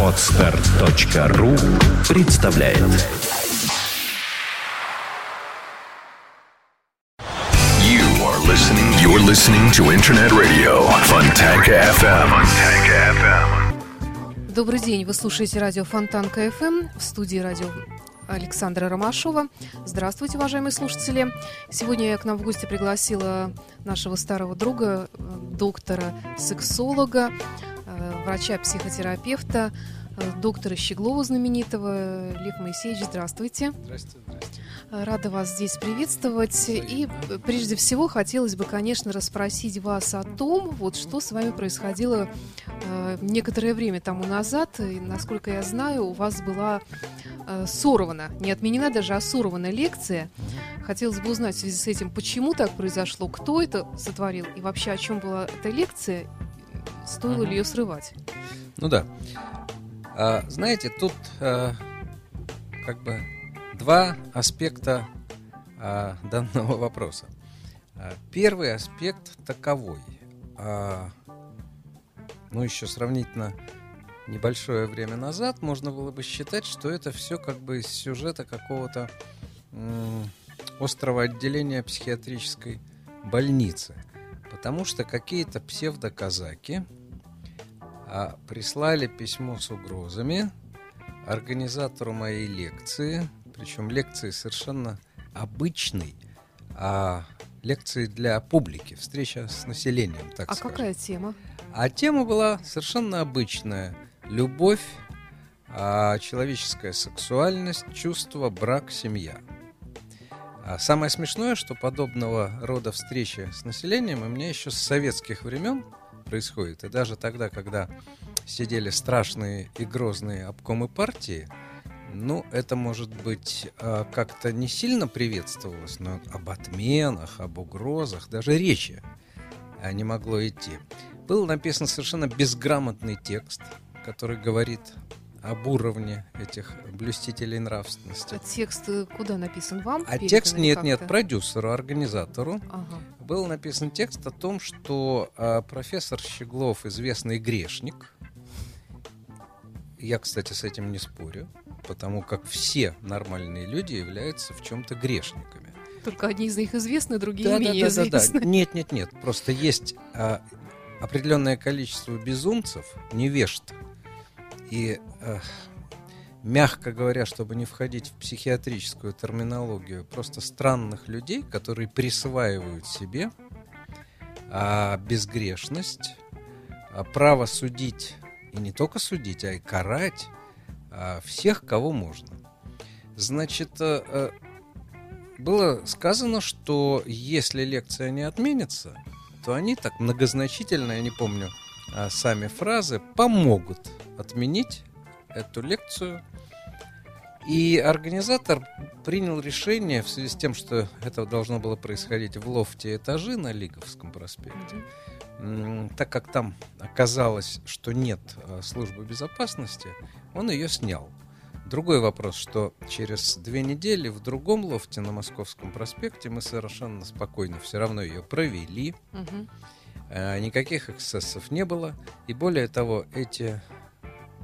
Отстар.ру представляет You are listening. You're listening to Internet Radio Fontanka FM. Fontanka FM. Добрый день, вы слушаете радио Фонтан КФМ в студии радио Александра Ромашова. Здравствуйте, уважаемые слушатели. Сегодня я к нам в гости пригласила нашего старого друга, э, доктора-сексолога, э, врача-психотерапевта, доктора Щеглова знаменитого. Лев Моисеевич, здравствуйте. Здрасте, здрасте. Рада вас здесь приветствовать. И э, прежде всего хотелось бы, конечно, расспросить вас о том, вот что с вами происходило э, некоторое время тому назад. И, насколько я знаю, у вас была э, сорвана, не отменена даже, а сорвана лекция. Хотелось бы узнать в связи с этим, почему так произошло, кто это сотворил и вообще о чем была эта лекция, стоило ли ее срывать. Ну да. А, знаете, тут а, как бы два аспекта а, данного вопроса. Первый аспект таковой. Ну, еще сравнительно небольшое время назад можно было бы считать, что это все как бы из сюжета какого-то острого отделения психиатрической больницы. Потому что какие-то псевдоказаки а, прислали письмо с угрозами организатору моей лекции, причем лекции совершенно обычной, а лекции для публики, встреча с населением, так А скажем. какая тема? А тема была совершенно обычная. Любовь, а, человеческая сексуальность, чувство, брак, семья. А самое смешное, что подобного рода встречи с населением у меня еще с советских времен происходит. И даже тогда, когда сидели страшные и грозные обкомы партии, ну, это, может быть, а, как-то не сильно приветствовалось, но об отменах, об угрозах, даже речи а, не могло идти. Был написан совершенно безграмотный текст, который говорит об уровне этих блюстителей нравственности. А текст э, куда написан? Вам? А текст нет, нет, продюсеру, организатору. Ага. Был написан текст о том, что а, профессор Щеглов известный грешник. Я, кстати, с этим не спорю, потому как все нормальные люди являются в чем-то грешниками. Только одни из них известны, другие Да, да, менее да, да, да. известны. Нет, нет, нет. Просто есть а, определенное количество безумцев, невежд. И, а, мягко говоря, чтобы не входить в психиатрическую терминологию, просто странных людей, которые присваивают себе а, безгрешность, а, право судить, и не только судить, а и карать а, всех, кого можно. Значит, а, а, было сказано, что если лекция не отменится, то они так многозначительно, я не помню а, сами фразы, помогут отменить эту лекцию. И организатор принял решение в связи с тем, что это должно было происходить в лофте этажи на Лиговском проспекте. Так как там оказалось, что нет а, службы безопасности, он ее снял. Другой вопрос, что через две недели в другом лофте на Московском проспекте мы совершенно спокойно все равно ее провели. Мгм. Э, Никаких эксцессов не было. И более того, эти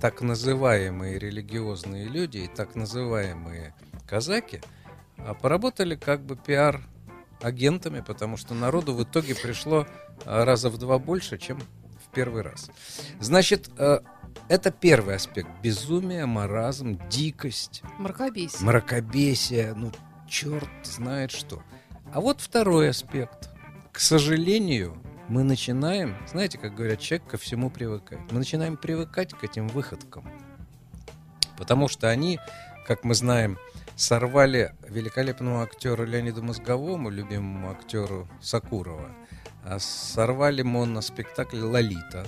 так называемые религиозные люди и так называемые казаки а, поработали как бы пиар-агентами, потому что народу в итоге пришло а, раза в два больше, чем в первый раз. Значит, э, это первый аспект. Безумие, маразм, дикость, Мракобесие. мракобесие, ну, черт знает что. А вот второй аспект. К сожалению, мы начинаем, знаете, как говорят, человек ко всему привыкает. Мы начинаем привыкать к этим выходкам. Потому что они, как мы знаем, сорвали великолепному актеру Леониду Мозговому, любимому актеру Сакурова, а сорвали моноспектакль «Лолита»,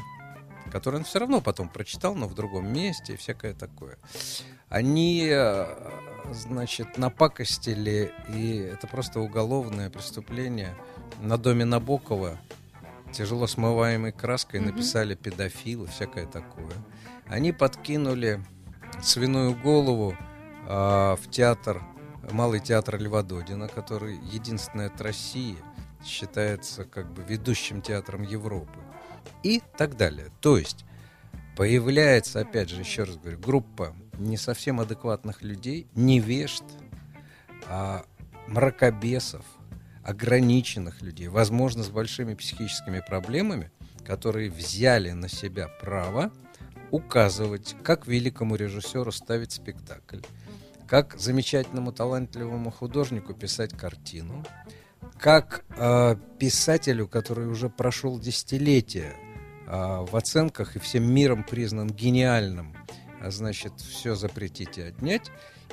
который он все равно потом прочитал, но в другом месте и всякое такое. Они, э, значит, напакостили, и это просто уголовное преступление на доме Набокова, тяжело смываемой краской, Мгм. написали педофил и всякое такое. Они подкинули свиную голову а, в театр, малый театр Льва Додина, который единственный от России считается как бы ведущим театром Европы. И так далее. То есть появляется, опять же, еще раз говорю, группа не совсем адекватных людей, невежд, а мракобесов, ограниченных людей, возможно, с большими психическими проблемами, которые взяли на себя право указывать, как великому режиссеру ставить спектакль, как замечательному талантливому художнику писать картину, как э, писателю, который уже прошел десятилетия э, в оценках и всем миром признан гениальным, а значит, все запретить и отнять.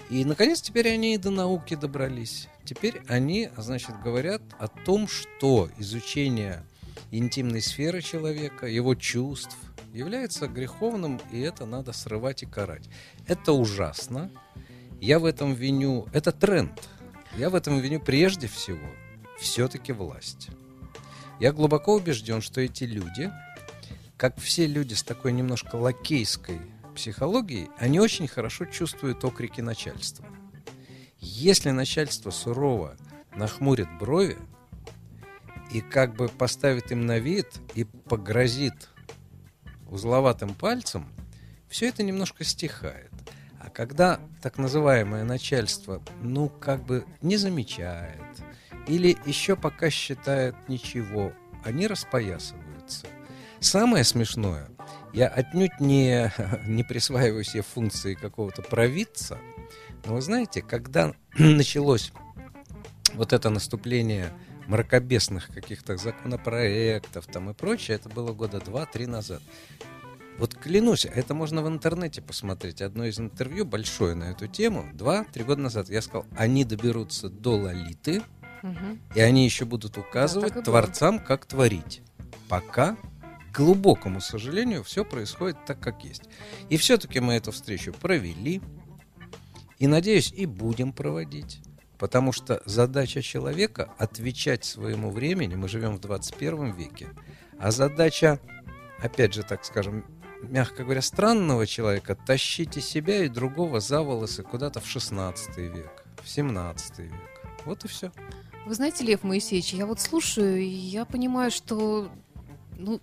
И, наконец, теперь они и до науки добрались. Теперь они, значит, говорят о том, что изучение интимной сферы человека, его чувств, является греховным, и это надо срывать и карать. Это ужасно. Я в этом виню... Это тренд. Я в этом виню прежде всего все-таки власть. Я глубоко убежден, что эти люди, как все люди с такой немножко лакейской психологией, они очень хорошо чувствуют окрики начальства. Если начальство сурово нахмурит брови и как бы поставит им на вид и погрозит узловатым пальцем, все это немножко стихает. А когда так называемое начальство, ну, как бы не замечает, или еще пока считает ничего, они распоясываются. Самое смешное, я отнюдь не, не присваиваю себе функции какого-то провидца, но вы знаете, когда началось вот это наступление мракобесных каких-то законопроектов там и прочее, это было года два-три назад. Вот клянусь, это можно в интернете посмотреть. Одно из интервью большое на эту тему. Два-три года назад я сказал, они доберутся до Лолиты, угу. и они еще будут указывать да, творцам, как творить. Пока, к глубокому сожалению, все происходит так, как есть. И все-таки мы эту встречу провели, и, надеюсь, и будем проводить. Потому что задача человека отвечать своему времени, мы живем в 21 веке, а задача, опять же, так скажем, мягко говоря, странного человека тащить и себя, и другого за волосы куда-то в 16 век, в 17 век. Вот и все. Вы знаете, Лев Моисеевич, я вот слушаю, и я понимаю, что ну,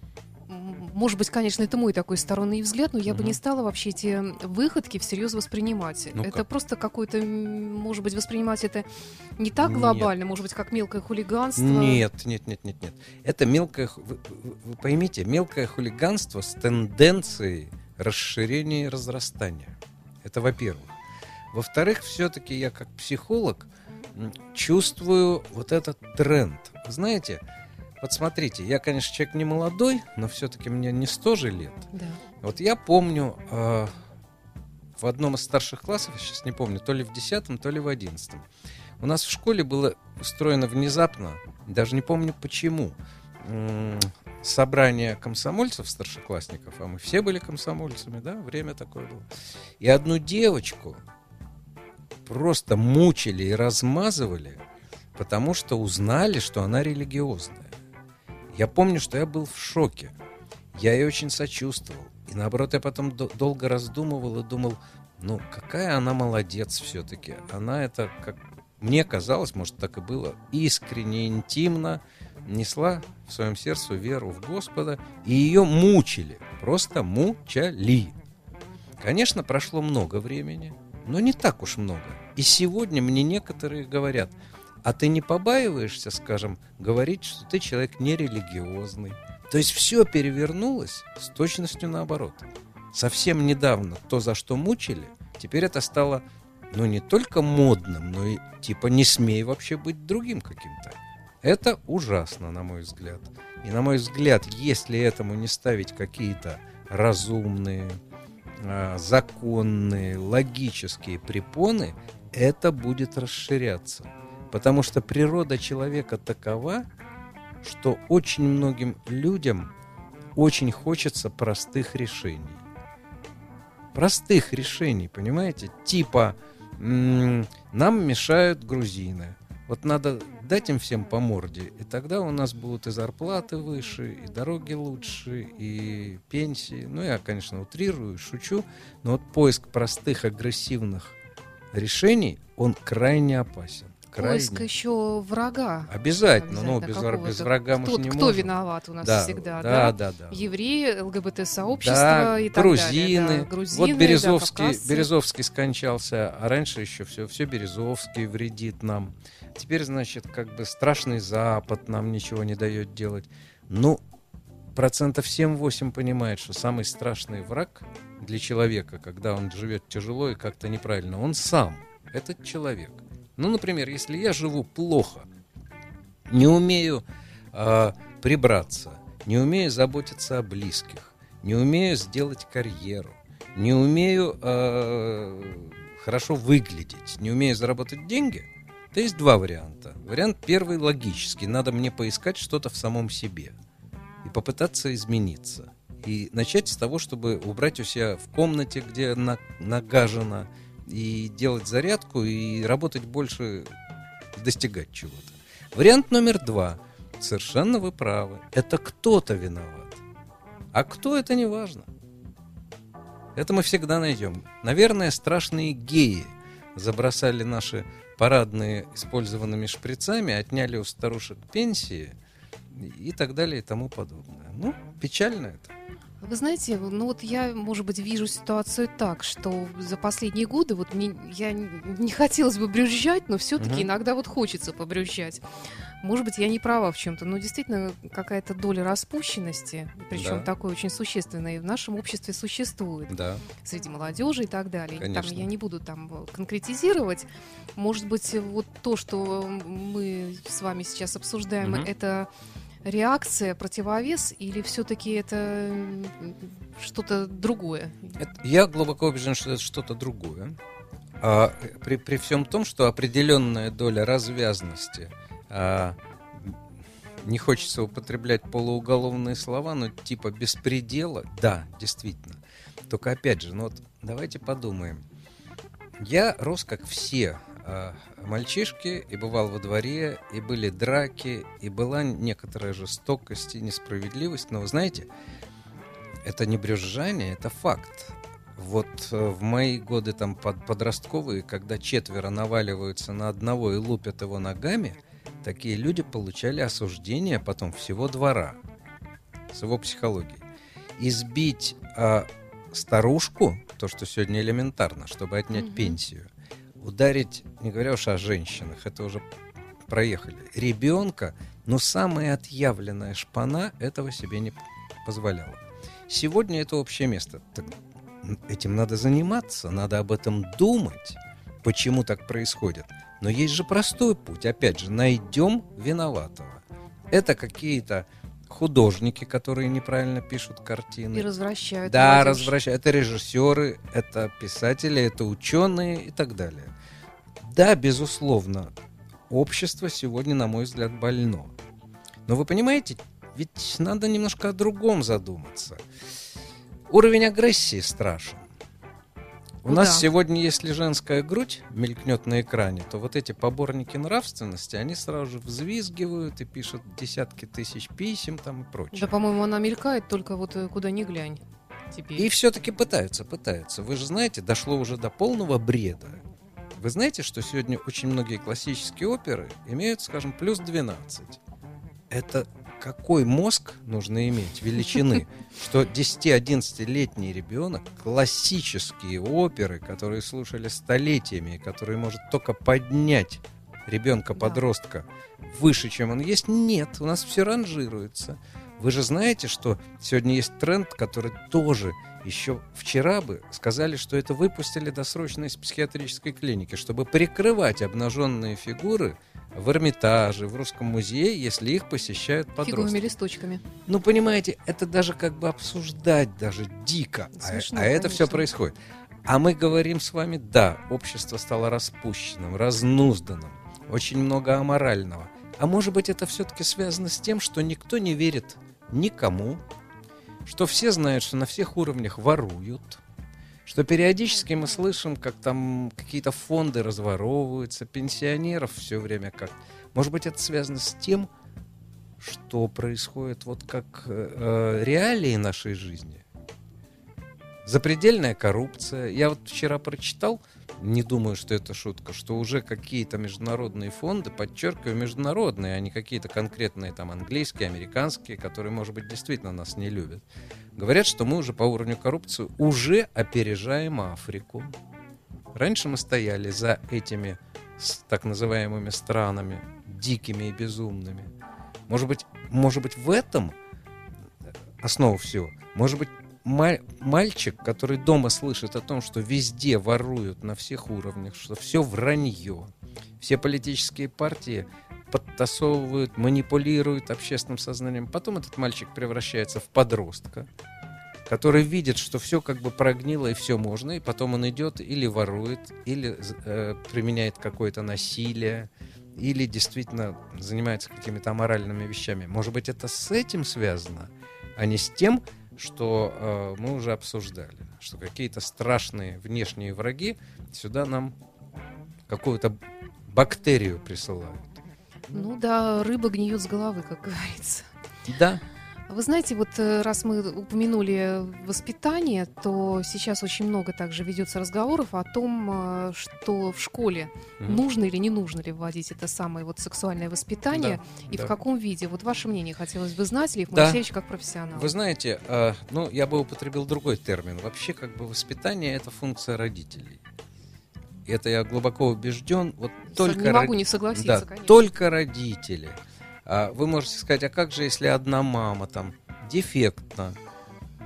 может быть, конечно, это мой такой сторонний взгляд, но я угу. бы не стала вообще эти выходки всерьез воспринимать. ну это просто какой-то, может быть, воспринимать это не так глобально, нет. может быть, как мелкое хулиганство. Нет, нет, нет, нет, нет. Это мелкое, вы, вы поймите, мелкое хулиганство с тенденцией расширения и разрастания. Это во-первых. Во-вторых, все-таки я как психолог чувствую вот этот тренд. Знаете, вот смотрите, я, конечно, человек не молодой, но все-таки мне не 100 же лет. Да. Вот я помню э, в одном из старших классов, я сейчас не помню, то ли в 10, то ли в 11. У нас в школе было устроено внезапно, даже не помню почему, собрание комсомольцев, старшеклассников, а мы все были комсомольцами, да, время такое было. И одну девочку просто мучили и размазывали, потому что узнали, что она религиозная. Я помню, что я был в шоке. Я ей очень сочувствовал. И наоборот, я потом долго раздумывал и думал, ну, какая она молодец все-таки. Она это, как мне казалось, может, так и было, искренне, интимно несла в своем сердце веру в Господа, и ее мучили, просто мучали. Конечно, прошло много времени, но не так уж много. И сегодня мне некоторые говорят – а ты не побаиваешься, скажем, говорить, что ты человек нерелигиозный. То есть все перевернулось с точностью наоборот. Совсем недавно то, за что мучили, теперь это стало, ну, не только модным, но и типа не смей вообще быть другим каким-то. Это ужасно, на мой взгляд. И на мой взгляд, если этому не ставить какие-то разумные, а, законные, логические препоны, это будет расширяться. Потому что природа человека такова, что очень многим людям очень хочется простых решений. Простых решений, понимаете? Типа, нам мешают грузины. Вот надо дать им всем по морде, и тогда у нас будут и зарплаты выше, и дороги лучше, и пенсии. Ну, я, конечно, утрирую, шучу, но вот поиск простых, агрессивных решений, он крайне опасен поиск крайне. еще врага. Обязательно, ну, без, без врага мы кто, же не кто можем. виноват у нас да, всегда, да, да? да, да. Евреи, ЛГБТ-сообщество Да, и так грузины. далее. Да, грузины, вот да, Березовский, кавказцы. Березовский скончался, а раньше еще все, все Березовский вредит нам. Теперь, значит, как бы страшный Запад нам ничего не дает делать. Ну, процентов 7-8 понимает, что самый страшный враг для человека, когда он живет тяжело и как-то неправильно, он сам, этот человек. Ну, например, если я живу плохо, не умею а, прибраться, не умею заботиться о близких, не умею сделать карьеру, не умею а, хорошо выглядеть, не умею заработать деньги, то есть два варианта. Вариант первый логический. Надо мне поискать что-то в самом себе и попытаться измениться. И начать с того, чтобы убрать у себя в комнате, где на- нагажено, и делать зарядку, и работать больше, достигать чего-то. Вариант номер два. Совершенно вы правы. Это кто-то виноват. А кто это не важно. Это мы всегда найдем. Наверное, страшные геи забросали наши парадные использованными шприцами, отняли у старушек пенсии и так далее и тому подобное. Ну, печально это. Вы знаете, ну вот я, может быть, вижу ситуацию так, что за последние годы вот мне, я не хотелось бы брюзжать, но все-таки Мгм. иногда вот хочется побрюзжать. Может быть, я не права в чем-то, но действительно какая-то доля распущенности, причем Да. такой очень существенной, в нашем обществе существует. Да. среди молодежи и так далее. Там Конечно. я не буду там э, конкретизировать. Может быть, вот то, что мы с вами сейчас обсуждаем, Мгм. это реакция, противовес, или все-таки это что-то другое? Это- я глубоко убежден, что это что-то другое. А, при, при всем том, что определенная доля развязности, а, не хочется употреблять полууголовные слова, но типа беспредела, да, действительно. Только опять же, ну вот давайте подумаем. Я рос как все мальчишки, и бывал во дворе, и были драки, и была некоторая жестокость и несправедливость. Но вы знаете, это не брюзжание, это факт. Вот э, в мои годы там под- подростковые, когда четверо наваливаются на одного и лупят его ногами, такие люди получали осуждение потом всего двора с его психологией. Избить а, старушку, то, что сегодня элементарно, чтобы отнять Мгм. пенсию, ударить, не говоря уж о женщинах, это уже проехали, ребенка, но самая отъявленная шпана этого себе не позволяла. Сегодня это общее место. Так этим надо заниматься, надо об этом думать, почему так происходит. Но есть же простой путь. Опять же, найдем виноватого. Это какие-то художники, которые неправильно пишут картины. И развращают. Да, молодежь. развращают. Это режиссеры, это писатели, это ученые и так далее. Да, безусловно, общество сегодня, на мой взгляд, больно. Но вы понимаете, ведь надо немножко о другом задуматься. Уровень агрессии страшен. У нас сегодня, если женская грудь мелькнет на экране, то вот эти поборники нравственности, они сразу же взвизгивают и пишут десятки тысяч писем там и прочее. Да, по-моему, она мелькает только вот э, куда ни глянь. Теперь. И все-таки пытаются, пытаются. Вы же знаете, дошло уже до полного бреда. Вы знаете, что сегодня очень многие классические оперы имеют, скажем, плюс 12. Это какой мозг нужно иметь, величины, что 10-11-летний ребенок классические оперы, которые слушали столетиями, которые может только поднять ребенка-подростка выше, чем он есть, нет, у нас все ранжируется. Вы же знаете, что сегодня есть тренд, который тоже еще вчера бы сказали, что это выпустили досрочно из психиатрической клиники, чтобы прикрывать обнаженные фигуры в Эрмитаже, в Русском музее, если их посещают Фиговыми подростки. листочками. Ну, понимаете, это даже как бы обсуждать даже дико. А- Смешно, а, это все происходит. А мы говорим с вами, да, общество стало распущенным, разнузданным, очень много аморального. А может быть, это все-таки связано с тем, что никто не верит никому, что все знают, что на всех уровнях воруют, что периодически мы слышим, как там какие-то фонды разворовываются, пенсионеров все время как... Может быть, это связано с тем, что происходит вот как э, э, реалии нашей жизни. Запредельная коррупция. Я вот вчера прочитал не думаю, что это шутка, что уже какие-то международные фонды, подчеркиваю, международные, а не какие-то конкретные там английские, американские, которые, может быть, действительно нас не любят, говорят, что мы уже по уровню коррупции уже опережаем Африку. Раньше мы стояли за этими так называемыми странами, дикими и безумными. Может быть, может быть в этом основа всего? Может быть, мальчик, который дома слышит о том, что везде воруют на всех уровнях, что все вранье, все политические партии подтасовывают, манипулируют общественным сознанием. Потом этот мальчик превращается в подростка, который видит, что все как бы прогнило и все можно, и потом он идет или ворует, или э, применяет какое-то насилие, или действительно занимается какими-то аморальными вещами. Может быть, это с этим связано, а не с тем, что э, мы уже обсуждали, что какие-то страшные внешние враги сюда нам какую-то бактерию присылают. Ну да, рыба гниет с головы, как говорится. Да. Вы знаете, вот э, раз мы упомянули воспитание, то сейчас очень много также ведется разговоров о том, э, что в школе mm-hmm. нужно или не нужно ли вводить это самое вот сексуальное воспитание да, и да. в каком виде. Вот ваше мнение хотелось бы знать, Лев да. Моисеевич, как профессионал. Вы знаете, э, ну, я бы употребил другой термин. Вообще, как бы воспитание — это функция родителей. Это я глубоко убежден. Вот только не могу не согласиться, да, конечно. Только родители — вы можете сказать, а как же, если одна мама там дефектна?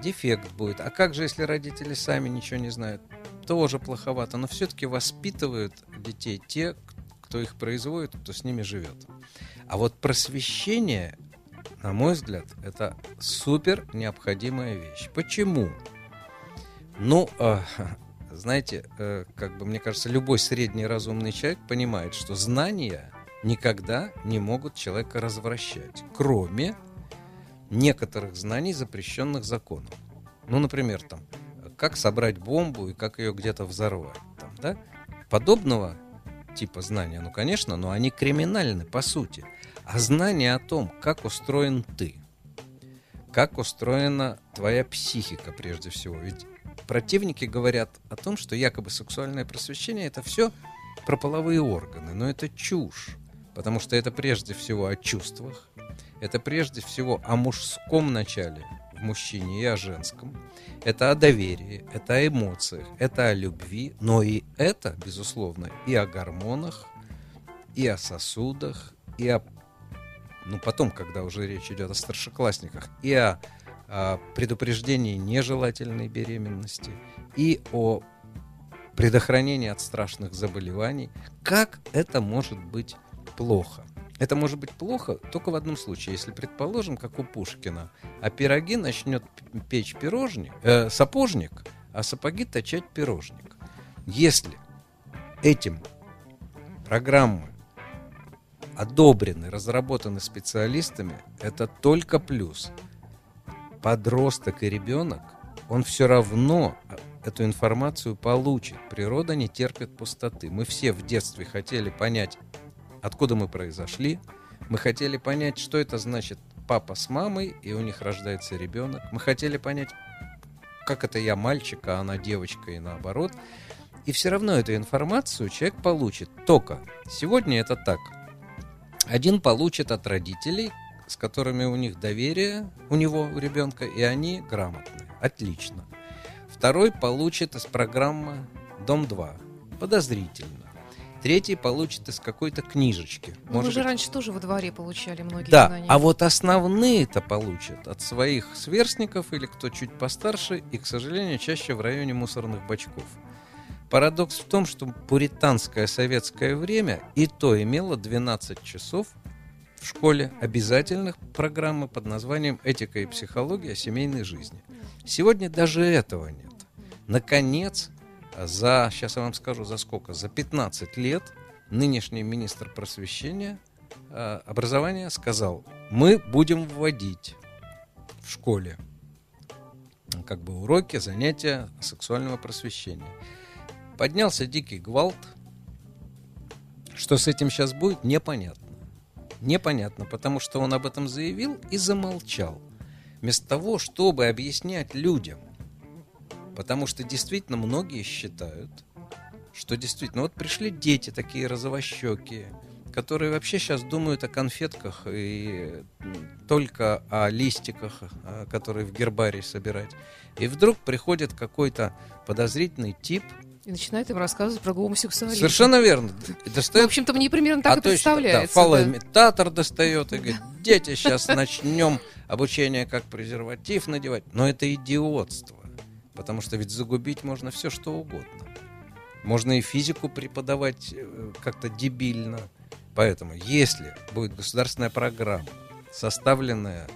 Дефект будет. А как же, если родители сами ничего не знают? Тоже плоховато. Но все-таки воспитывают детей те, кто их производит, кто с ними живет. А вот просвещение, на мой взгляд, это супер необходимая вещь. Почему? Ну, э, знаете, э, как бы мне кажется, любой средний разумный человек понимает, что знания никогда не могут человека развращать, кроме некоторых знаний, запрещенных законом. Ну, например, там, как собрать бомбу и как ее где-то взорвать. Там, да? Подобного типа знания, ну, конечно, но они криминальны по сути. А знание о том, как устроен ты, как устроена твоя психика прежде всего. Ведь противники говорят о том, что якобы сексуальное просвещение это все про половые органы, но это чушь. Потому что это прежде всего о чувствах, это прежде всего о мужском начале в мужчине и о женском, это о доверии, это о эмоциях, это о любви, но и это, безусловно, и о гормонах, и о сосудах, и о, ну потом, когда уже речь идет о старшеклассниках, и о, о предупреждении нежелательной беременности, и о предохранении от страшных заболеваний. Как это может быть плохо. Это может быть плохо только в одном случае, если, предположим, как у Пушкина, а пироги начнет печь пирожник, э, сапожник, а сапоги точать пирожник. Если этим программы одобрены, разработаны специалистами, это только плюс. Подросток и ребенок, он все равно эту информацию получит. Природа не терпит пустоты. Мы все в детстве хотели понять, откуда мы произошли. Мы хотели понять, что это значит папа с мамой, и у них рождается ребенок. Мы хотели понять, как это я мальчик, а она девочка, и наоборот. И все равно эту информацию человек получит. Только сегодня это так. Один получит от родителей, с которыми у них доверие, у него, у ребенка, и они грамотные. Отлично. Второй получит из программы «Дом-2». Подозрительно. Третий получит из какой-то книжечки. Ну, Может мы же быть... раньше тоже во дворе получали многие да, знания. а вот основные-то получат от своих сверстников или кто чуть постарше, и, к сожалению, чаще в районе мусорных бачков. Парадокс в том, что пуританское советское время и то имело 12 часов в школе обязательных программы под названием «Этика и психология семейной жизни». Сегодня даже этого нет. Наконец, за, сейчас я вам скажу, за сколько, за 15 лет нынешний министр просвещения, э, образования сказал, мы будем вводить в школе как бы уроки, занятия сексуального просвещения. Поднялся дикий гвалт. Что с этим сейчас будет, непонятно. Непонятно, потому что он об этом заявил и замолчал. Вместо того, чтобы объяснять людям, Потому что действительно многие считают, что действительно, вот пришли дети такие розовощекие, которые вообще сейчас думают о конфетках и только о листиках, а, которые в гербарии собирать. И вдруг приходит какой-то подозрительный тип, И начинает им рассказывать про гомосексуализм. Совершенно верно. И Ну, достает в общем-то, мне примерно так а и представляется. Да, да. фалоимитатор достает и говорит, дети, сейчас начнем обучение, как презерватив надевать. Но это идиотство. Потому что ведь загубить можно все, что угодно. Можно и физику преподавать э, как-то дебильно. Поэтому, если будет государственная программа, составленная,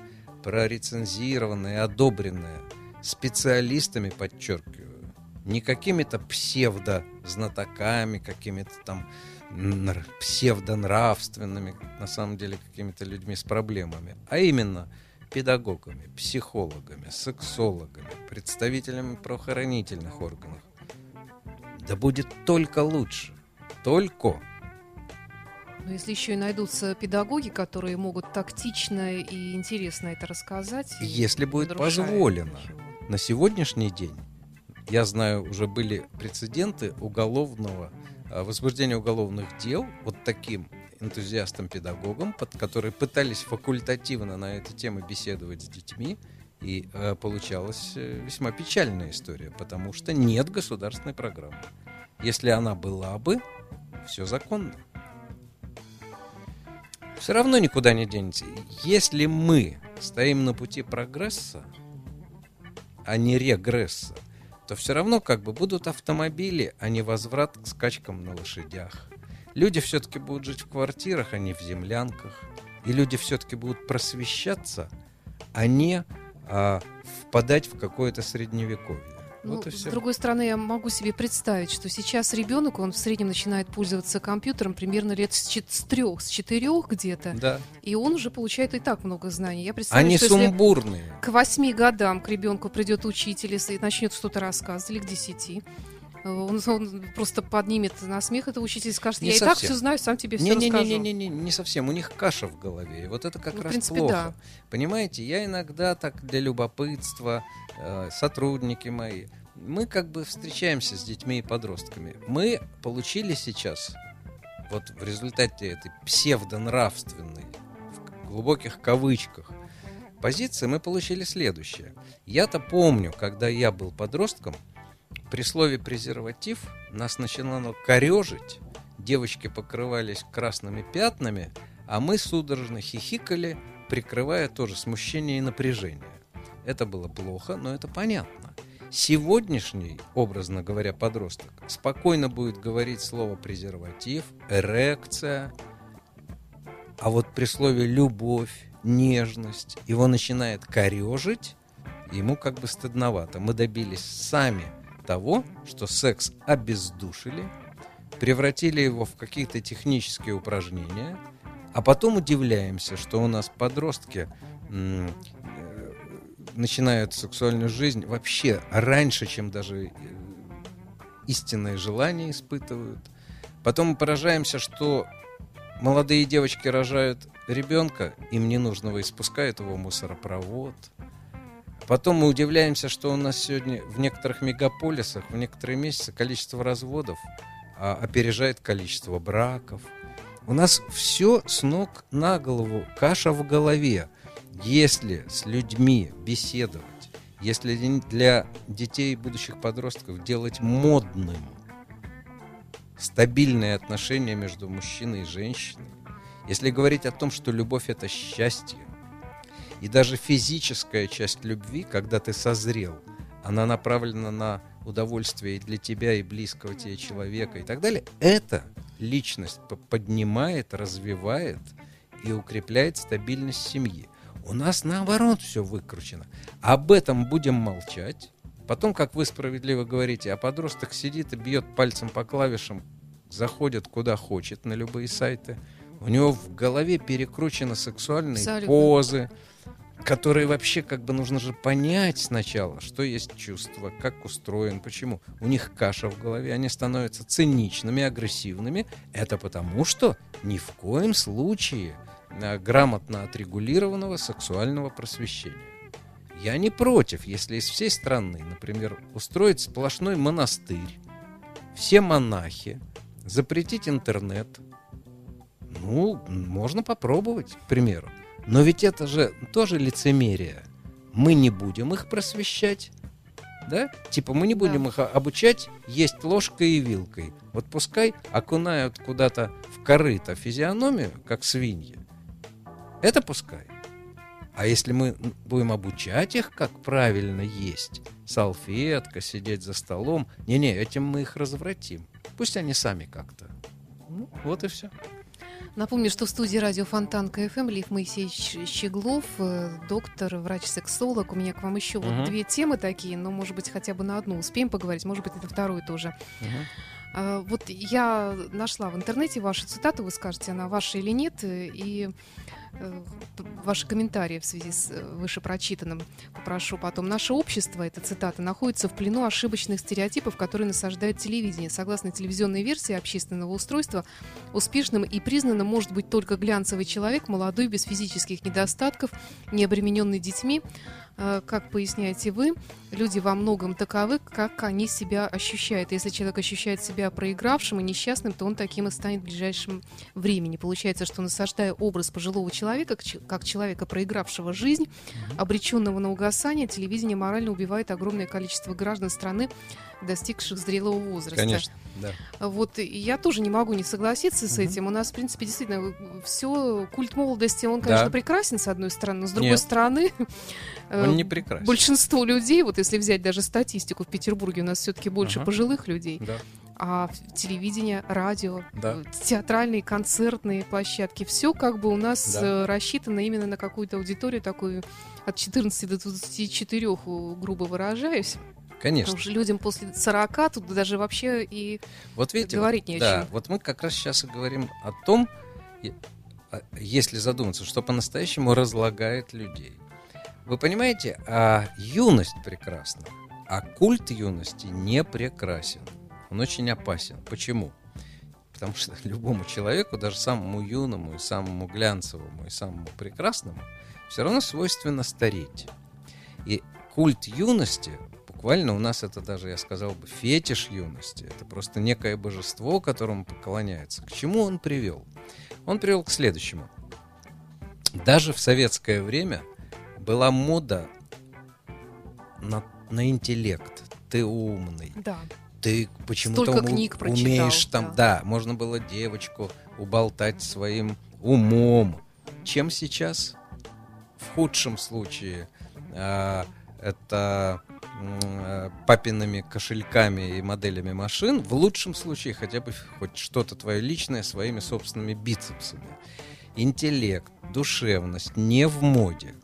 прорецензированная, одобренная специалистами, подчеркиваю, не какими-то псевдо-знатоками, какими-то там нр- псевдонравственными, на самом деле какими-то людьми с проблемами, а именно педагогами, психологами, сексологами, представителями правоохранительных органов. Да будет только лучше. Только. Но если еще и найдутся педагоги, которые могут тактично и интересно это рассказать. Если будет позволено. ничего. На сегодняшний день, я знаю, уже были прецеденты уголовного, а, возбуждения уголовных дел вот таким энтузиастам-педагогам, под, которые пытались факультативно на эту тему беседовать с детьми, и э, получалась э, весьма печальная история, потому что нет государственной программы. Если она была бы, все законно. Все равно никуда не денется. Если мы стоим на пути прогресса, а не регресса, то все равно как бы будут автомобили, а не возврат к скачкам на лошадях. Люди все-таки будут жить в квартирах, а не в землянках. И люди все-таки будут просвещаться, а не а, впадать в какое-то средневековье. Ну, вот и с другой стороны, я могу себе представить, что сейчас ребенок, он в среднем начинает пользоваться компьютером примерно лет с, чет- с трех, с четырех где-то, Да. и он уже получает и так много знаний. Я представляю, Они что если сумбурные. к восьми годам к ребенку придет учитель и начнет что-то рассказывать, или к десяти, он, он просто поднимет на смех этого учителя и скажет, Не я и так совсем. все знаю, сам тебе все Не, не, расскажу. не, не, не, не, не совсем. У них каша в голове. И вот это как Ну, раз принципе, плохо. да. Понимаете, я иногда так для любопытства, э, сотрудники мои, мы как бы встречаемся с детьми и подростками. Мы получили сейчас, вот в результате этой псевдонравственной, в глубоких кавычках, позиции, мы получили следующее. Я-то помню, когда я был подростком, при слове презерватив нас начинало корежить, девочки покрывались красными пятнами, а мы судорожно хихикали, прикрывая тоже смущение и напряжение. Это было плохо, но это понятно. Сегодняшний, образно говоря, подросток спокойно будет говорить слово презерватив, эрекция, а вот при слове любовь, нежность его начинает корежить, ему как бы стыдновато. Мы добились сами того, что секс обездушили, превратили его в какие-то технические упражнения, а потом удивляемся, что у нас подростки э, начинают сексуальную жизнь вообще раньше, чем даже э, истинное желание испытывают. Потом мы поражаемся, что молодые девочки рожают ребенка, им ненужного, и спускают его в мусоропровод. Потом мы удивляемся, что у нас сегодня в некоторых мегаполисах, в некоторые месяцы количество разводов а, опережает количество браков. У нас все с ног на голову, каша в голове. Если с людьми беседовать, если для детей и будущих подростков делать модным стабильные отношения между мужчиной и женщиной, если говорить о том, что любовь это счастье, и даже физическая часть любви, когда ты созрел, она направлена на удовольствие и для тебя, и близкого тебе человека и так далее, это личность поднимает, развивает и укрепляет стабильность семьи. У нас наоборот все выкручено. Об этом будем молчать. Потом, как вы справедливо говорите, а подросток сидит и бьет пальцем по клавишам, заходит куда хочет на любые сайты. У него в голове перекручены сексуальные Абсолютно. позы, которые вообще как бы нужно же понять сначала, что есть чувство, как устроен, почему. У них каша в голове, они становятся циничными, агрессивными. Это потому, что ни в коем случае а, грамотно отрегулированного сексуального просвещения. Я не против, если из всей страны, например, устроить сплошной монастырь, все монахи, запретить интернет. Ну, можно попробовать, к примеру. Но ведь это же тоже лицемерие. Мы не будем их просвещать, да? Типа мы не будем Да. их обучать есть ложкой и вилкой. Вот пускай окунают куда-то в корыто физиономию, как свиньи. Это пускай. А если мы будем обучать их, как правильно есть, салфетка, сидеть за столом, не-не, этим мы их развратим. Пусть они сами как-то. Ну, вот и все. Напомню, что в студии радио Фонтан КФМ Лев Моисеевич Щеглов, э, доктор, врач-сексолог. У меня к вам еще Мгм. вот две темы такие, но, может быть, хотя бы на одну успеем поговорить, может быть, это вторую тоже. А, Вот я нашла в интернете вашу цитату, вы скажете, она ваша или нет, э, и ваши комментарии в связи с э, вышепрочитанным попрошу потом. Наше общество, эта цитата, находится в плену ошибочных стереотипов, которые насаждает телевидение. Согласно телевизионной версии общественного устройства, успешным и признанным может быть только глянцевый человек, молодой, без физических недостатков, не обремененный детьми. Э, Как поясняете вы, люди во многом таковы, как они себя ощущают. Если человек ощущает себя проигравшим и несчастным, то он таким и станет в ближайшем времени. Получается, что насаждая образ пожилого человека, как человека, проигравшего жизнь, обреченного на угасание, телевидение морально убивает огромное количество граждан страны, достигших зрелого возраста. Конечно, да. Вот и я тоже не могу не согласиться с Мгм. этим. У нас, в принципе, действительно, все культ молодости, он, конечно, Да. прекрасен, с одной стороны, но с другой Нет. стороны, э, Он не прекрасен. большинство людей, вот если взять даже статистику, в Петербурге у нас все-таки больше Ага. пожилых людей, Да. а телевидение, радио, Да. э, театральные, концертные площадки, все как бы у нас Да. э, рассчитано именно на какую-то аудиторию такую от 14 до 24, э, грубо выражаюсь. Конечно. Потому что людям после 40 тут даже вообще и Вот видите, говорить вот, не о да, чем. вот мы как раз сейчас и говорим о том, а, если задуматься, что по-настоящему разлагает людей. Вы понимаете, а юность прекрасна, а культ юности не прекрасен. Он очень опасен. Почему? Потому что любому человеку, даже самому юному, и самому глянцевому, и самому прекрасному, все равно свойственно стареть. И культ юности, буквально у нас это даже, я сказал бы, фетиш юности. Это просто некое божество, которому поклоняется. К чему он привел? Он привел к следующему. Даже в советское время была мода на, на интеллект. Ты умный, да. ты почему-то уму- книг умеешь там, да. можно было девочку уболтать своим умом. Чем сейчас? В худшем случае а, это а, папиными кошельками и моделями машин. В лучшем случае хотя бы хоть что-то твое личное своими собственными бицепсами. Интеллект, душевность не в моде.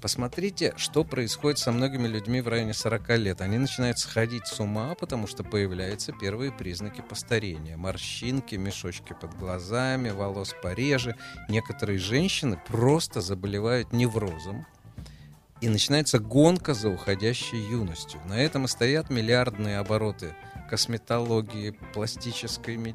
Посмотрите, что происходит со многими людьми в районе 40 лет. Они начинают сходить с ума, потому что появляются первые признаки постарения. Морщинки, мешочки под глазами, волос пореже. Некоторые женщины просто заболевают неврозом. И начинается гонка за уходящей юностью. На этом и стоят миллиардные обороты косметологии, пластической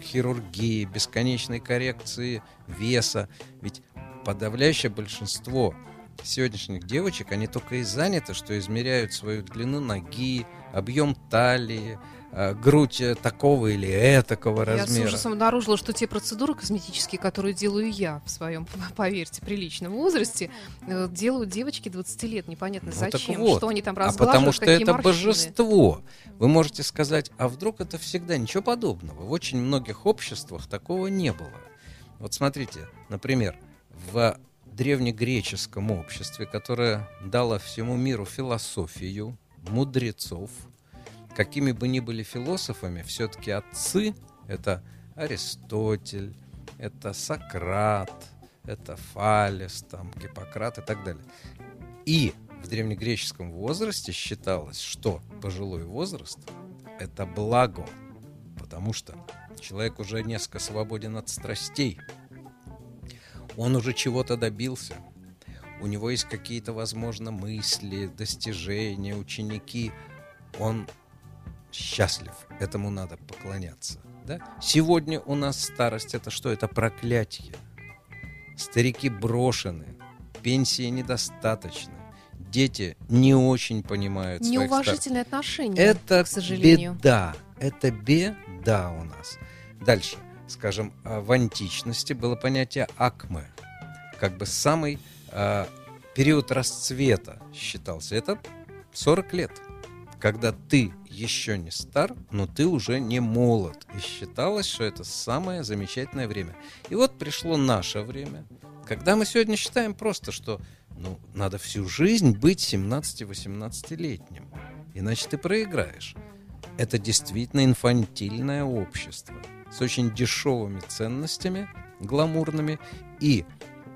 хирургии, бесконечной коррекции веса. Ведь подавляющее большинство сегодняшних девочек, они только и заняты, что измеряют свою длину ноги, объем талии, грудь э, такого или этакого Я с размера. ужасом обнаружила, что те процедуры косметические, которые делаю я в своем, поверьте, приличном возрасте, э, делают девочки 20 лет. Непонятно Ну, зачем. вот. Что они там А разглаживают, потому что это морщины. божество. Вы можете сказать, а вдруг это всегда ничего подобного. В очень многих обществах такого не было. Вот смотрите, например, в древнегреческом обществе, которое дало всему миру философию, мудрецов, какими бы ни были философами, все-таки отцы — это Аристотель, это Сократ, это Фалес, там, Гиппократ и так далее. И в древнегреческом возрасте считалось, что пожилой возраст — это благо, потому что человек уже несколько свободен от страстей, он уже чего-то добился, у него есть какие-то, возможно, мысли, достижения, ученики, он счастлив, этому надо поклоняться. Да? Сегодня у нас старость это что? Это проклятие. Старики брошены, пенсии недостаточно, дети не очень понимают. Неуважительное отношение, Это к сожалению. беда. Это беда у нас. Дальше, скажем, а, в античности было понятие акме, как бы самый а, период расцвета считался. Это 40 лет, когда ты еще не стар, но ты уже не молод. И считалось, что это самое замечательное время. И вот пришло наше время, когда мы сегодня считаем просто, что ну, надо всю жизнь быть 17-18-летним, иначе ты проиграешь. Это действительно инфантильное общество с очень дешевыми ценностями, гламурными. И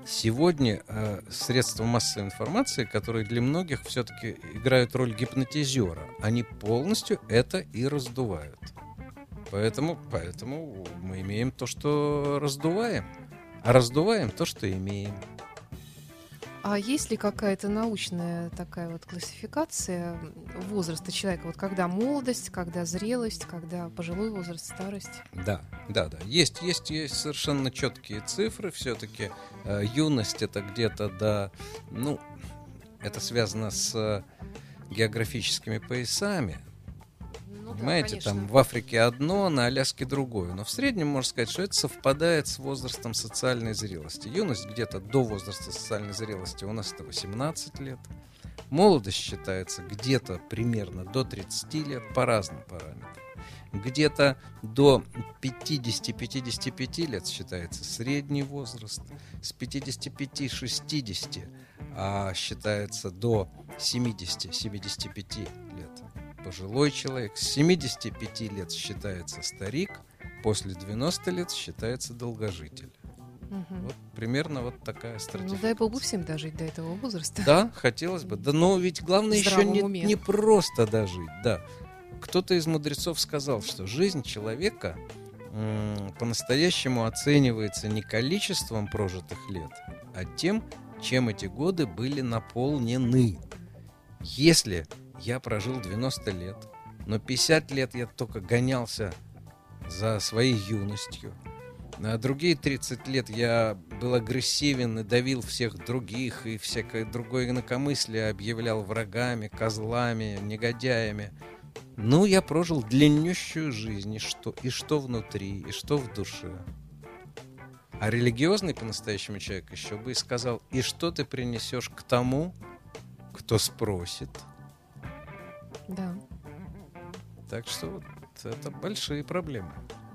сегодня э, средства массовой информации, которые для многих все-таки играют роль гипнотизера, они полностью это и раздувают. Поэтому, поэтому мы имеем то, что раздуваем, а раздуваем то, что имеем. А есть ли какая-то научная такая вот классификация возраста человека? Вот когда молодость, когда зрелость, когда пожилой возраст, старость? Да, да, да. Есть, есть, есть совершенно четкие цифры. Все-таки э, юность это где-то до, ну, это связано с э, географическими поясами. Ну, Понимаете, да, там в Африке одно, на Аляске другое. Но в среднем можно сказать, что это совпадает с возрастом социальной зрелости. Юность где-то до возраста социальной зрелости у нас это 18 лет. Молодость считается где-то примерно до 30 лет по разным параметрам. Где-то до 50-55 лет считается средний возраст. С 55-60 а, считается до 70-75 лет пожилой человек, с 75 лет считается старик, после 90 лет считается долгожитель. Мгм. Вот примерно вот такая Ну, стратегия. дай богу всем дожить до этого возраста. Да, хотелось бы. Да, но ведь главное еще не, уме. не просто дожить, да. Кто-то из мудрецов сказал, что жизнь человека м, по-настоящему оценивается не количеством прожитых лет, а тем, чем эти годы были наполнены. Если я прожил 90 лет, но 50 лет я только гонялся за своей юностью, а другие 30 лет я был агрессивен и давил всех других, и всякое другое инакомыслие объявлял врагами, козлами, негодяями. Ну, я прожил длиннющую жизнь, и что, и что внутри, и что в душе. А религиозный по-настоящему человек еще бы и сказал, и что ты принесешь к тому, кто спросит. Да. Так что вот это большие проблемы.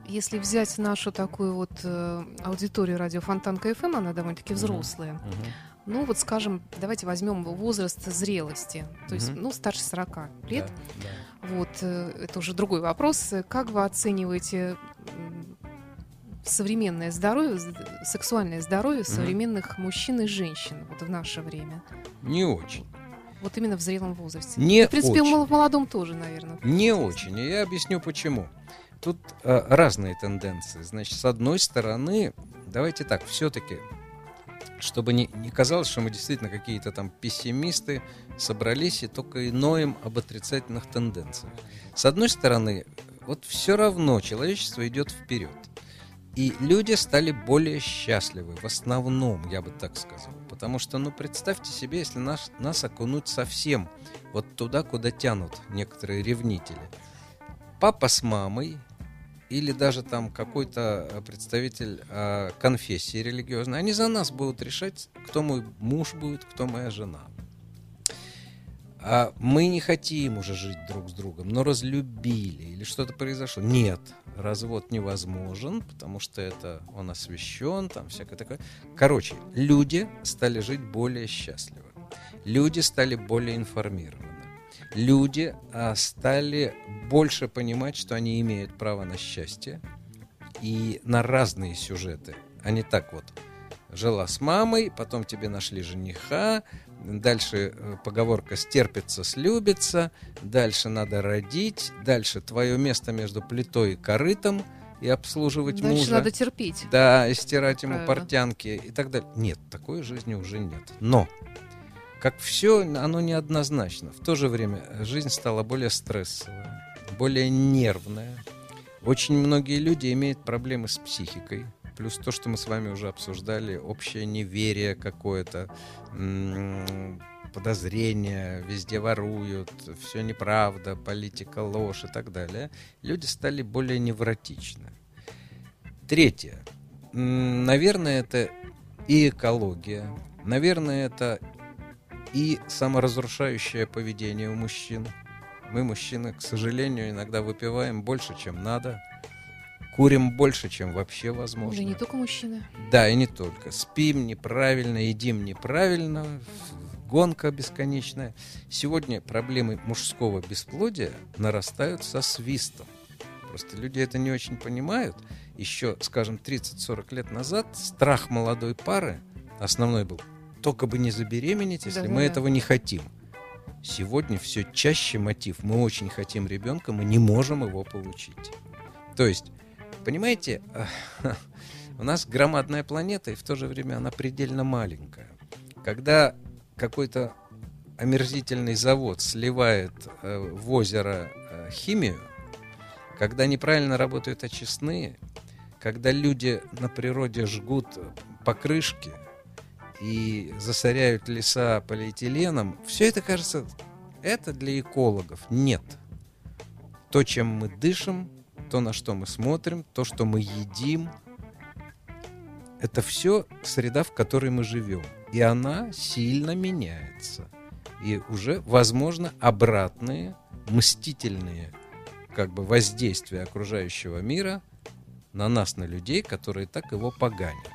Если взять нашу такую вот э, аудиторию радио Фонтан КФМ, она довольно-таки взрослая. Мгм. Ну, вот скажем, давайте возьмем возраст зрелости, то есть, Мгм. ну, старше 40 лет. Да, да. Вот, э, это уже другой вопрос. Как вы оцениваете современное здоровье, сексуальное здоровье современных мужчин и женщин вот в наше время? Не очень. Вот именно в зрелом возрасте. Не Да, в принципе, очень. в молодом тоже, наверное. Не очень. И я объясню почему. Тут э, разные тенденции. Значит, с одной стороны, давайте так, все-таки, чтобы не, не казалось, что мы действительно какие-то там пессимисты собрались и только и ноем об отрицательных тенденциях. С одной стороны, вот все равно человечество идет вперед. И люди стали более счастливы, в основном, я бы так сказал. Потому что, ну, представьте себе, если нас, нас окунуть совсем вот туда, куда тянут некоторые ревнители. Папа с мамой или даже там какой-то э, представитель э, конфессии религиозной, они за нас будут решать, кто мой муж будет, кто моя жена. А мы не хотим уже жить друг с другом, но разлюбили или что-то произошло. Нет, развод невозможен, потому что это он освящен, там всякое такое. Короче, люди стали жить более счастливо. Люди стали более информированы. Люди а, стали больше понимать, что они имеют право на счастье и на разные сюжеты, не так вот. Жила с мамой, потом тебе нашли жениха, дальше э, поговорка «стерпится, слюбится», дальше надо родить, дальше твое место между плитой и корытом и обслуживать Дальше мужа. надо терпеть. Да, и стирать ему Правильно. портянки и так далее. Нет, такой жизни уже нет. Но, как все, оно неоднозначно. В то же время жизнь стала более стрессовая, более нервная. Очень многие люди имеют проблемы с психикой. Плюс то, что мы с вами уже обсуждали, общее неверие какое-то, подозрения, везде воруют, все неправда, политика ложь и так далее, люди стали более невротичны. Третье. Наверное, это и экология, наверное, это и саморазрушающее поведение у мужчин. Мы, мужчины, к сожалению, иногда выпиваем больше, чем надо, курим больше, чем вообще возможно. Да не только мужчины. Да, и не только. Спим неправильно, едим неправильно, гонка бесконечная. Сегодня проблемы мужского бесплодия нарастают со свистом. Просто люди это не очень понимают. Еще, скажем, 30-40 лет назад страх молодой пары основной был только бы не забеременеть, если да, мы да. этого не хотим. Сегодня все чаще мотив. Мы очень хотим ребенка, мы не можем его получить. То есть, понимаете, у нас громадная планета, и в то же время она предельно маленькая. Когда какой-то омерзительный завод сливает э, в озеро э, химию, когда неправильно работают очистные, когда люди на природе жгут покрышки и засоряют леса полиэтиленом, все это кажется, это для экологов. Нет. То, чем мы дышим, то, на что мы смотрим, то, что мы едим, это все среда, в которой мы живем. И она сильно меняется. И уже, возможно, обратные, мстительные как бы воздействия окружающего мира на нас, на людей, которые так его поганят.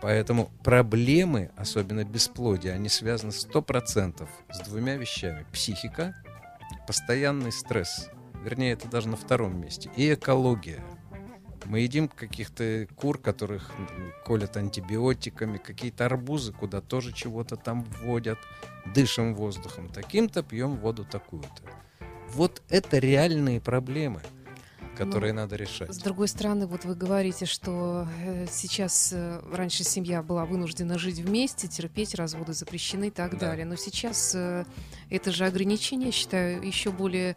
Поэтому проблемы, особенно бесплодия, они связаны 100% с двумя вещами. Психика, постоянный стресс. Вернее, это даже на втором месте. И экология – мы едим каких-то кур, которых колят антибиотиками, какие-то арбузы, куда тоже чего-то там вводят, дышим воздухом таким-то, пьем воду такую-то. Вот это реальные проблемы которые ну, надо решать. С другой стороны, вот вы говорите, что э, сейчас э, раньше семья была вынуждена жить вместе, терпеть разводы запрещены и так да. далее. Но сейчас э, это же ограничение, считаю, еще более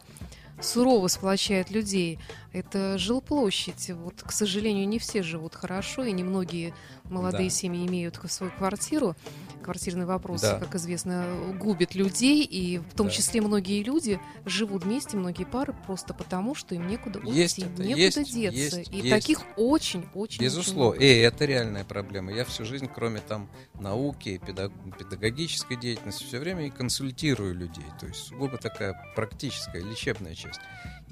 сурово сплочает людей, это жилплощадь. Вот, к сожалению, не все живут хорошо, и немногие молодые да. семьи имеют свою квартиру. Квартирный вопрос, да. как известно, губит людей, и в том да. числе многие люди живут вместе, многие пары, просто потому, что им некуда есть уйти, это, некуда есть, деться. Есть, и есть. таких очень-очень Безусловно. И это реальная проблема. Я всю жизнь, кроме там науки, педаг... педагогической деятельности, все время и консультирую людей. То есть сугубо такая практическая, лечебная часть.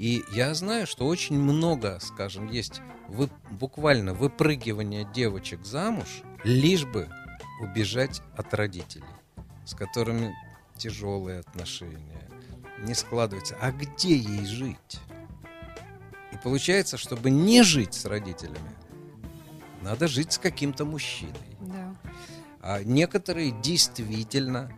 И я знаю, что очень много, скажем, есть вы, буквально выпрыгивание девочек замуж, лишь бы убежать от родителей, с которыми тяжелые отношения, не складываются. А где ей жить? И получается, чтобы не жить с родителями, надо жить с каким-то мужчиной. Да. А некоторые действительно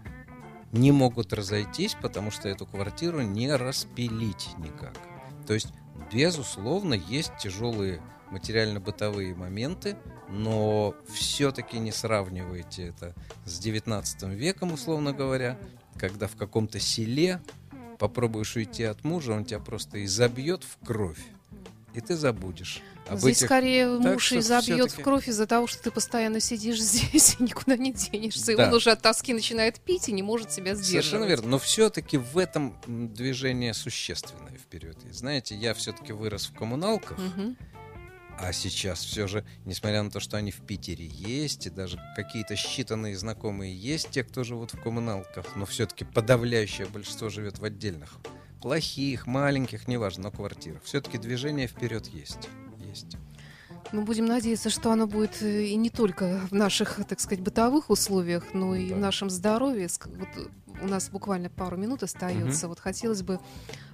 не могут разойтись, потому что эту квартиру не распилить никак. То есть, безусловно, есть тяжелые материально-бытовые моменты, но все-таки не сравнивайте это с 19 веком, условно говоря, когда в каком-то селе попробуешь уйти от мужа, он тебя просто изобьет в кровь, и ты забудешь. Об Здесь этих... скорее так муж и забьет в кровь из-за того, что ты постоянно сидишь здесь и никуда не денешься. Да. И он уже от тоски начинает пить и не может себя сдерживать. Совершенно верно. Но все-таки в этом движение существенное вперед. И знаете, я все-таки вырос в коммуналках. Угу. А сейчас все же, несмотря на то, что они в Питере есть, и даже какие-то считанные знакомые есть, те, кто живут в коммуналках, но все-таки подавляющее большинство живет в отдельных, плохих, маленьких, неважно, но квартирах. Все-таки движение вперед есть есть. Ну, будем надеяться, что оно будет э, и не только в наших, так сказать, бытовых условиях, но и да. в нашем здоровье. Вот у нас буквально пару минут остается. Угу. Вот хотелось бы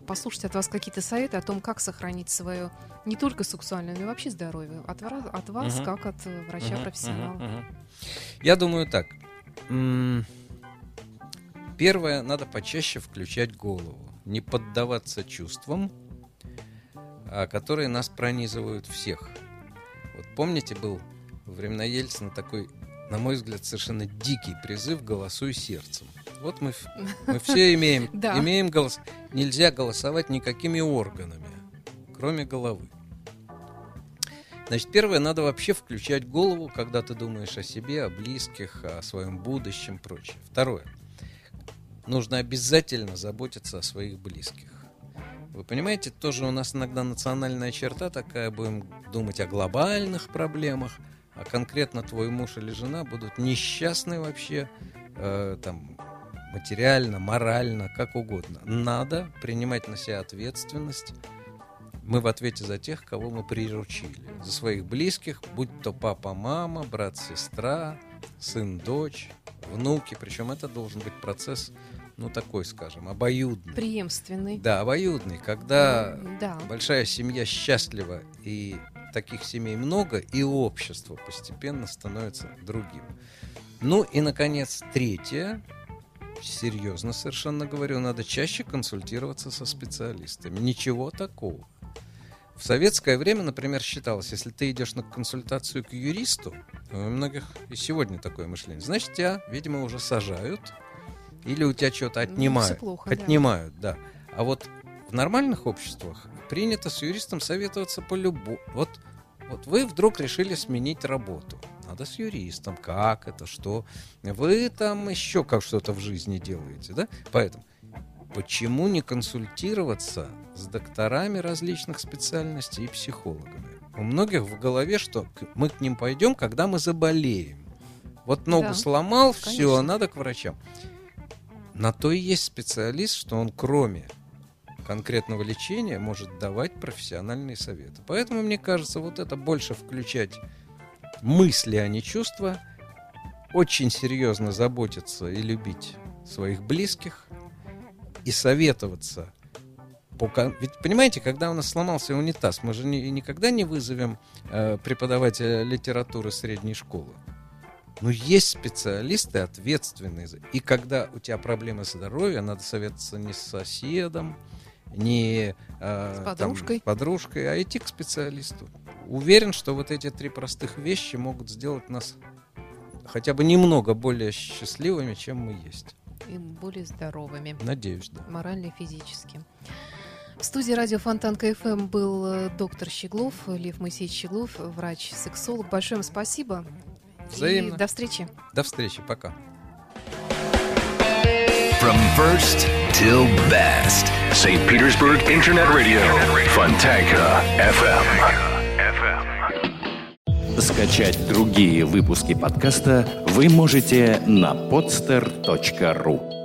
послушать от вас какие-то советы о том, как сохранить свое не только сексуальное, но и вообще здоровье. От, от вас, угу. как от э, врача-профессионала. Угу, угу. Я думаю так. Первое, надо почаще включать голову. Не поддаваться чувствам, которые нас пронизывают всех. Вот помните, был во времена Ельцина такой, на мой взгляд, совершенно дикий призыв «Голосуй сердцем». Вот мы, мы все имеем, имеем голос. Нельзя голосовать никакими органами, кроме головы. Значит, первое, надо вообще включать голову, когда ты думаешь о себе, о близких, о своем будущем, прочее. Второе, нужно обязательно заботиться о своих близких. Вы понимаете, тоже у нас иногда национальная черта такая, будем думать о глобальных проблемах, а конкретно твой муж или жена будут несчастны вообще, э, там, материально, морально, как угодно. Надо принимать на себя ответственность. Мы в ответе за тех, кого мы приручили. За своих близких, будь то папа, мама, брат, сестра, сын, дочь, внуки. Причем это должен быть процесс, ну такой, скажем, обоюдный. Преемственный. Да, обоюдный. Когда Да. большая семья счастлива и таких семей много, и общество постепенно становится другим. Ну и, наконец, третье, серьезно совершенно говорю, надо чаще консультироваться со специалистами. Ничего такого. В советское время, например, считалось, если ты идешь на консультацию к юристу, у многих и сегодня такое мышление, значит, тебя, видимо, уже сажают, или у тебя что-то Ну, отнимают. плохо, да. отнимают, да. А вот в нормальных обществах принято с юристом советоваться по любому. Вот, вот вы вдруг решили сменить работу. Надо с юристом. Как это, что? Вы там еще как что-то в жизни делаете, да? Поэтому почему не консультироваться с докторами различных специальностей и психологами? У многих в голове, что мы к ним пойдем, когда мы заболеем. Вот ногу Да, сломал, все, конечно. надо к врачам. На то и есть специалист, что он кроме конкретного лечения может давать профессиональные советы. Поэтому, мне кажется, вот это больше включать мысли, а не чувства, очень серьезно заботиться и любить своих близких и советоваться. Ведь понимаете, когда у нас сломался унитаз, мы же ни- никогда не вызовем э, преподавателя литературы средней школы. Но есть специалисты ответственные. И когда у тебя проблемы здоровья, надо советоваться не с соседом, не э, С там, подружкой. с подружкой, а идти к специалисту. Уверен, что вот эти три простых вещи могут сделать нас хотя бы немного более счастливыми, чем мы есть. И более здоровыми. Надеюсь, да. морально и физически. В студии радио Фонтан КФМ был э, доктор Щеглов, Лев Моисеевич Щеглов, врач-сексолог. Большое вам спасибо. Взаимно. И до встречи. До встречи, пока. From first till best. St. Petersburg Internet Radio. Fontanka FM. Скачать другие выпуски подкаста вы можете на podster.ru.